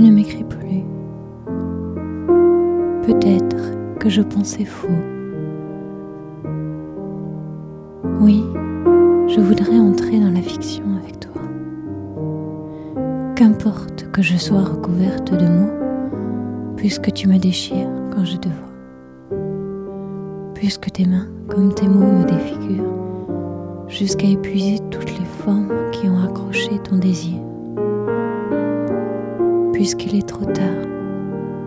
n'écris plus. Peut-être que je pensais faux. Oui, je voudrais entrer dans la fiction avec toi. Qu'importe que je sois recouverte de mots, puisque tu me déchires quand je te vois. Puisque tes mains, comme tes mots, me défigurent, jusqu'à épuiser toutes les formes qui ont accroché ton désir. Puisqu'il est trop tard,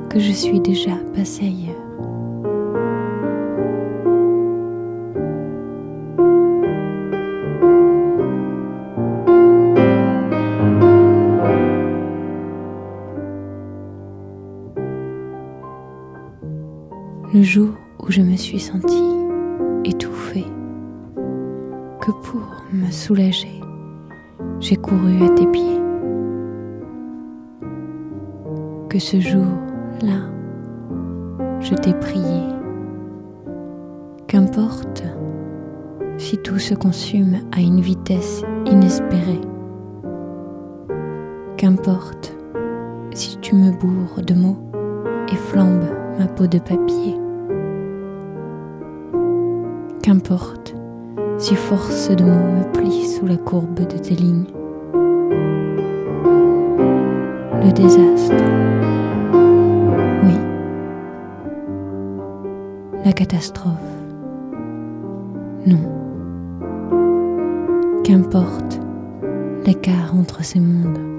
que je suis déjà passé ailleurs. le jour où je me suis sentie étouffée, que pour me soulager, j'ai couru à tes pieds. Que ce jour-là, je t'ai prié. Qu'importe si tout se consume à une vitesse inespérée. Qu'importe si tu me bourres de mots et flambes ma peau de papier. Qu'importe si force de mots me plie sous la courbe de tes lignes. Le désastre. Non. Qu'importe l'écart entre ces mondes.